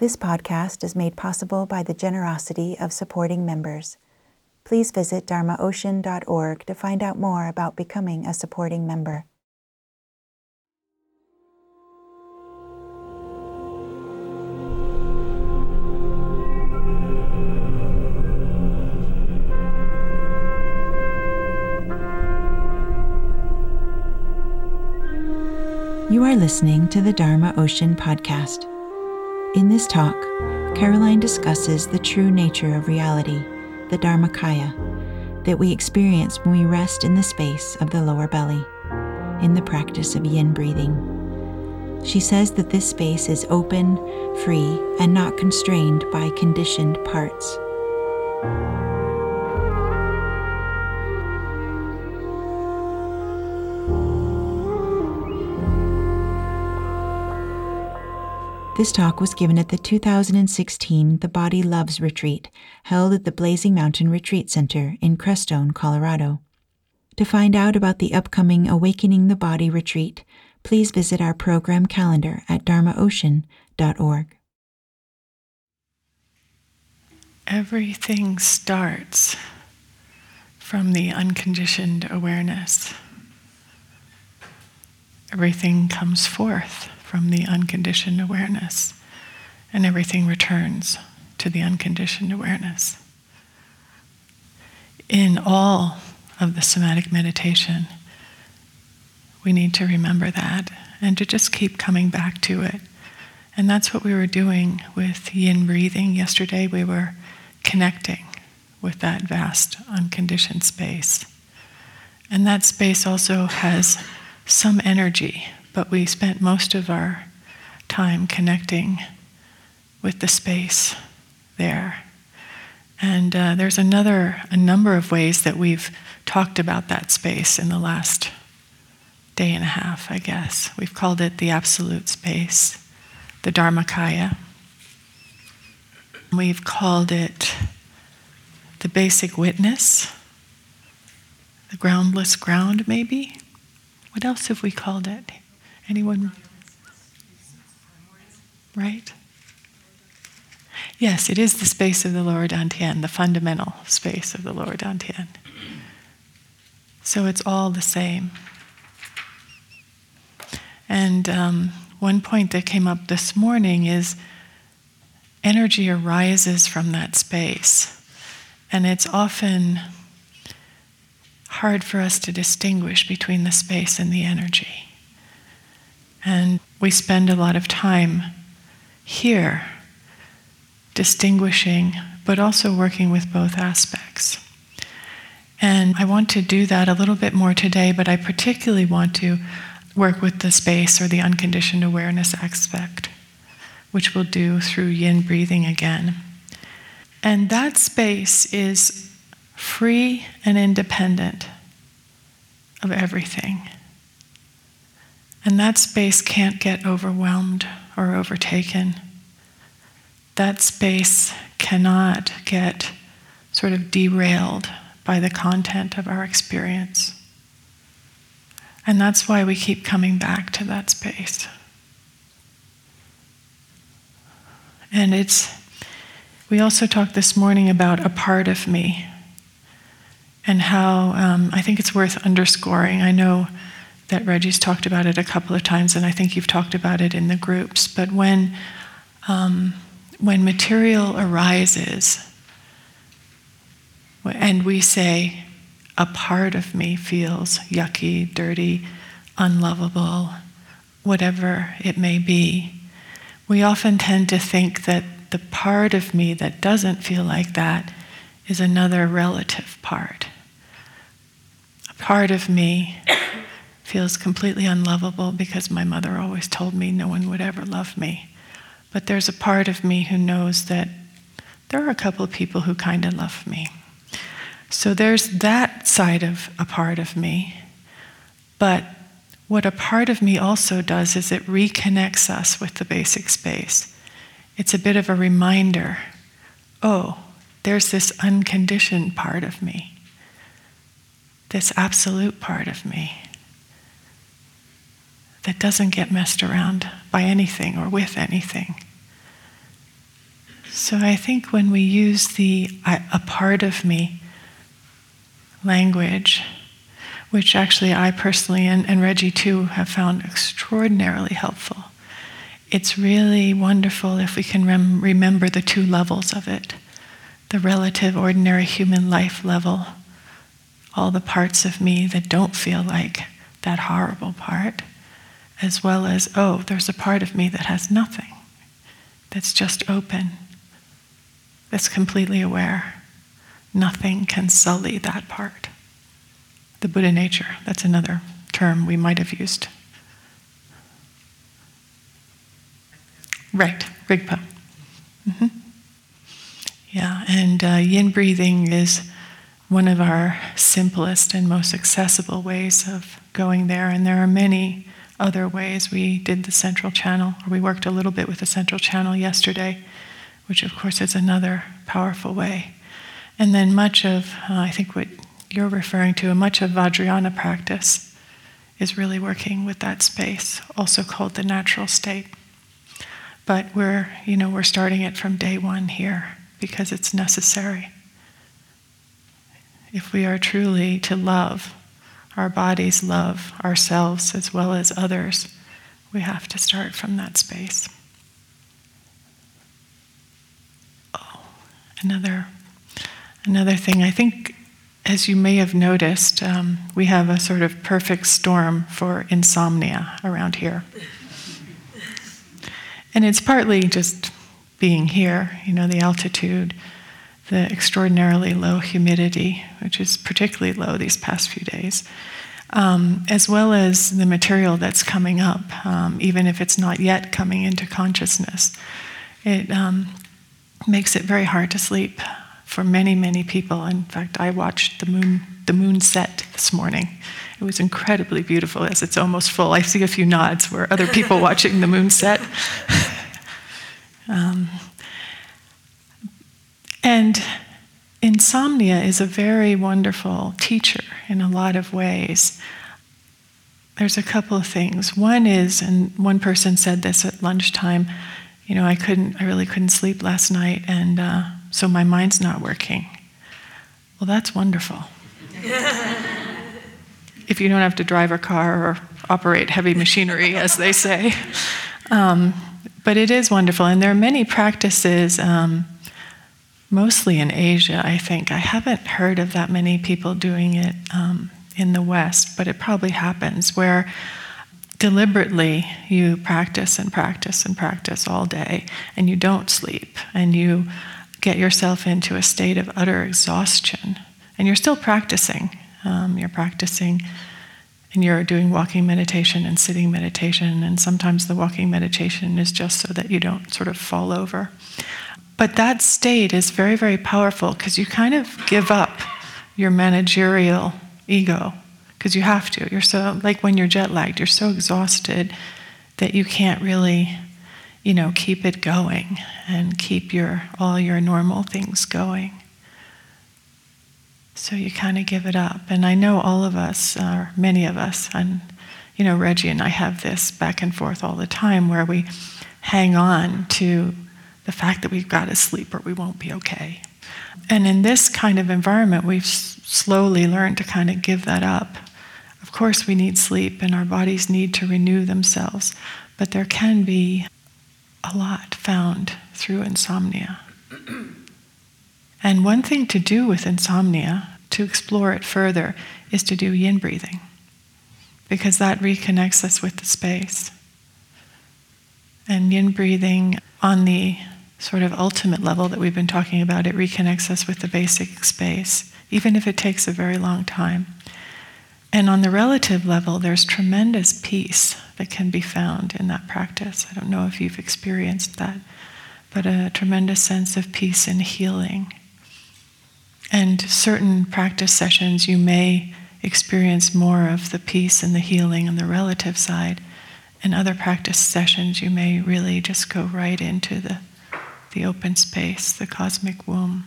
This podcast is made possible by the generosity of supporting members. Please visit dharmaocean.org to find out more about becoming a supporting member. You are listening to the Dharma Ocean podcast. In this talk, Caroline discusses the true nature of reality, the Dharmakaya, that we experience when we rest in the space of the lower belly, in the practice of yin breathing. She says that this space is open, free, and not constrained by conditioned parts. This talk was given at the 2016 The Body Loves Retreat, held at the Blazing Mountain Retreat Center in Crestone, Colorado. To find out about the upcoming Awakening the Body retreat, please visit our program calendar at dharmaocean.org. Everything starts from the unconditioned awareness. Everything comes forth from the unconditioned awareness, and everything returns to the unconditioned awareness. In all of the somatic meditation, we need to remember that and to just keep coming back to it. And that's what we were doing with yin breathing yesterday. We were connecting with that vast unconditioned space. And that space also has some energy but we spent most of our time connecting with the space there. And uh, there's another, a number of ways that we've talked about that space in the last day and a half, I guess. We've called it the absolute space, the Dharmakaya. We've called it the basic witness, the groundless ground, maybe. What else have we called it? Anyone? Right? Yes, it is the space of the lower dantian, the fundamental space of the lower dantian. So it's all the same. And um, one point that came up this morning is energy arises from that space. And it's often hard for us to distinguish between the space and the energy. And we spend a lot of time here distinguishing, but also working with both aspects. And I want to do that a little bit more today, but I particularly want to work with the space or the unconditioned awareness aspect, which we'll do through yin breathing again. And that space is free and independent of everything. And that space can't get overwhelmed or overtaken. That space cannot get sort of derailed by the content of our experience. And that's why we keep coming back to that space. And it's, we also talked this morning about a part of me and how um, I think it's worth underscoring. I know that Reggie's talked about it a couple of times, and I think you've talked about it in the groups. But when, um, when material arises, and we say, a part of me feels yucky, dirty, unlovable, whatever it may be, we often tend to think that the part of me that doesn't feel like that is another relative part. A part of me feels completely unlovable because my mother always told me no one would ever love me. But there's a part of me who knows that there are a couple of people who kind of love me. So there's that side of a part of me. But what a part of me also does is it reconnects us with the basic space. It's a bit of a reminder oh, there's this unconditioned part of me, this absolute part of me that doesn't get messed around by anything or with anything. So I think when we use the a part of me language, which actually I personally and, and Reggie too have found extraordinarily helpful, it's really wonderful if we can rem- remember the two levels of it the relative, ordinary human life level, all the parts of me that don't feel like that horrible part, as well as, oh, there's a part of me that has nothing, that's just open, that's completely aware. Nothing can sully that part. The Buddha nature, that's another term we might have used. Right, Rigpa. Mm-hmm. Yeah, and uh, yin breathing is one of our simplest and most accessible ways of going there, and there are many other ways. We did the central channel, or we worked a little bit with the central channel yesterday, which of course is another powerful way. And then much of, uh, I think what you're referring to, much of Vajrayana practice is really working with that space, also called the natural state. But we're, you know, we're starting it from day one here because it's necessary. If we are truly to love, our bodies love ourselves as well as others, we have to start from that space. Oh, another, another thing. I think, as you may have noticed, um, we have a sort of perfect storm for insomnia around here. And it's partly just being here, you know, the altitude, the extraordinarily low humidity, which is particularly low these past few days, um, as well as the material that's coming up, um, even if it's not yet coming into consciousness. It um, makes it very hard to sleep for many, many people. In fact, I watched the moon, the moon set this morning. It was incredibly beautiful as it's almost full. I see a few nods where other people watching the moon set. and insomnia is a very wonderful teacher in a lot of ways. There's a couple of things. One is, and one person said this at lunchtime, you know, I couldn't, I really couldn't sleep last night, and uh, so my mind's not working. Well, that's wonderful. if you don't have to drive a car or operate heavy machinery, as they say. Um, but it is wonderful, and there are many practices, um, mostly in Asia, I think. I haven't heard of that many people doing it um, in the West, but it probably happens where deliberately you practice and practice and practice all day, and you don't sleep, and you get yourself into a state of utter exhaustion. And you're still practicing. Um, you're practicing and you're doing walking meditation and sitting meditation, and sometimes the walking meditation is just so that you don't sort of fall over. But that state is very, very powerful because you kind of give up your managerial ego because you have to. You're so, like when you're jet lagged, you're so exhausted that you can't really, you know, keep it going and keep your, all your normal things going. So you kind of give it up. And I know all of us, or many of us, and you know, Reggie and I have this back and forth all the time where we hang on to the fact that we've got to sleep or we won't be okay. And in this kind of environment, we've slowly learned to kind of give that up. Of course, we need sleep and our bodies need to renew themselves, but there can be a lot found through insomnia. And one thing to do with insomnia, to explore it further, is to do yin breathing, because that reconnects us with the space. And yin breathing, on the sort of ultimate level that we've been talking about, it reconnects us with the basic space, even if it takes a very long time. And on the relative level, there's tremendous peace that can be found in that practice. I don't know if you've experienced that, but a tremendous sense of peace and healing and certain practice sessions, you may experience more of the peace and the healing on the relative side. And other practice sessions, you may really just go right into the, the open space, the cosmic womb.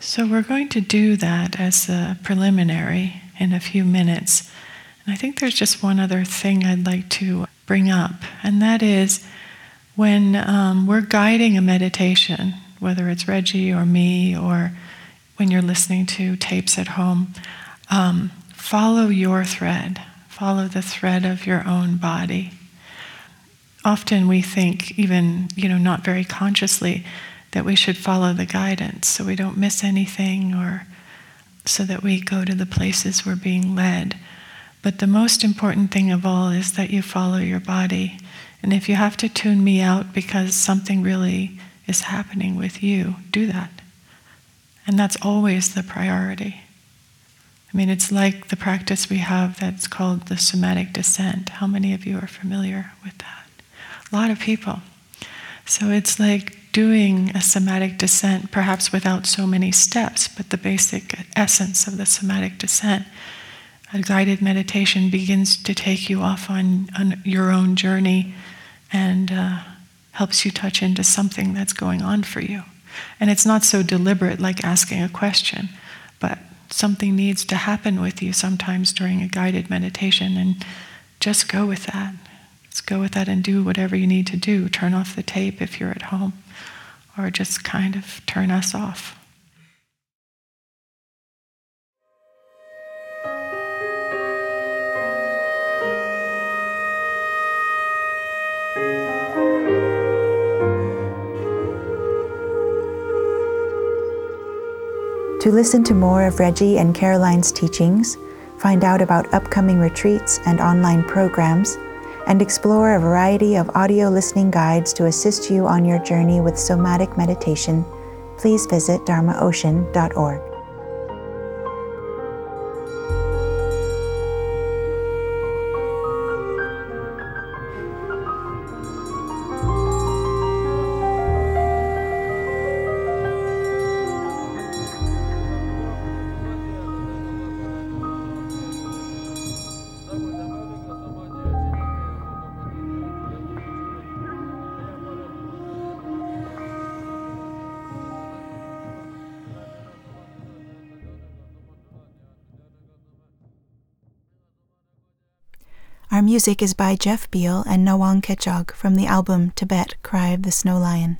So, we're going to do that as a preliminary in a few minutes. And I think there's just one other thing I'd like to bring up, and that is when um, we're guiding a meditation, whether it's Reggie or me, or when you're listening to tapes at home, um, follow your thread. Follow the thread of your own body. Often we think, even you know, not very consciously, that we should follow the guidance so we don't miss anything or so that we go to the places we're being led. But the most important thing of all is that you follow your body. And if you have to tune me out because something really is happening with you, do that. And that's always the priority. I mean, it's like the practice we have that's called the somatic descent. How many of you are familiar with that? Lot of people. So it's like doing a somatic descent, perhaps without so many steps, but the basic essence of the somatic descent. A guided meditation begins to take you off on, on your own journey and uh, helps you touch into something that's going on for you. And it's not so deliberate like asking a question, but something needs to happen with you sometimes during a guided meditation, and just go with that. Go with that and do whatever you need to do. Turn off the tape if you're at home or just kind of turn us off. To listen to more of Reggie and Caroline's teachings, find out about upcoming retreats and online programs, and explore a variety of audio listening guides to assist you on your journey with somatic meditation, please visit dharmaocean.org. Music is by Jeff Beal and Nawang Khechog from the album Tibet Cry of the Snow Lion.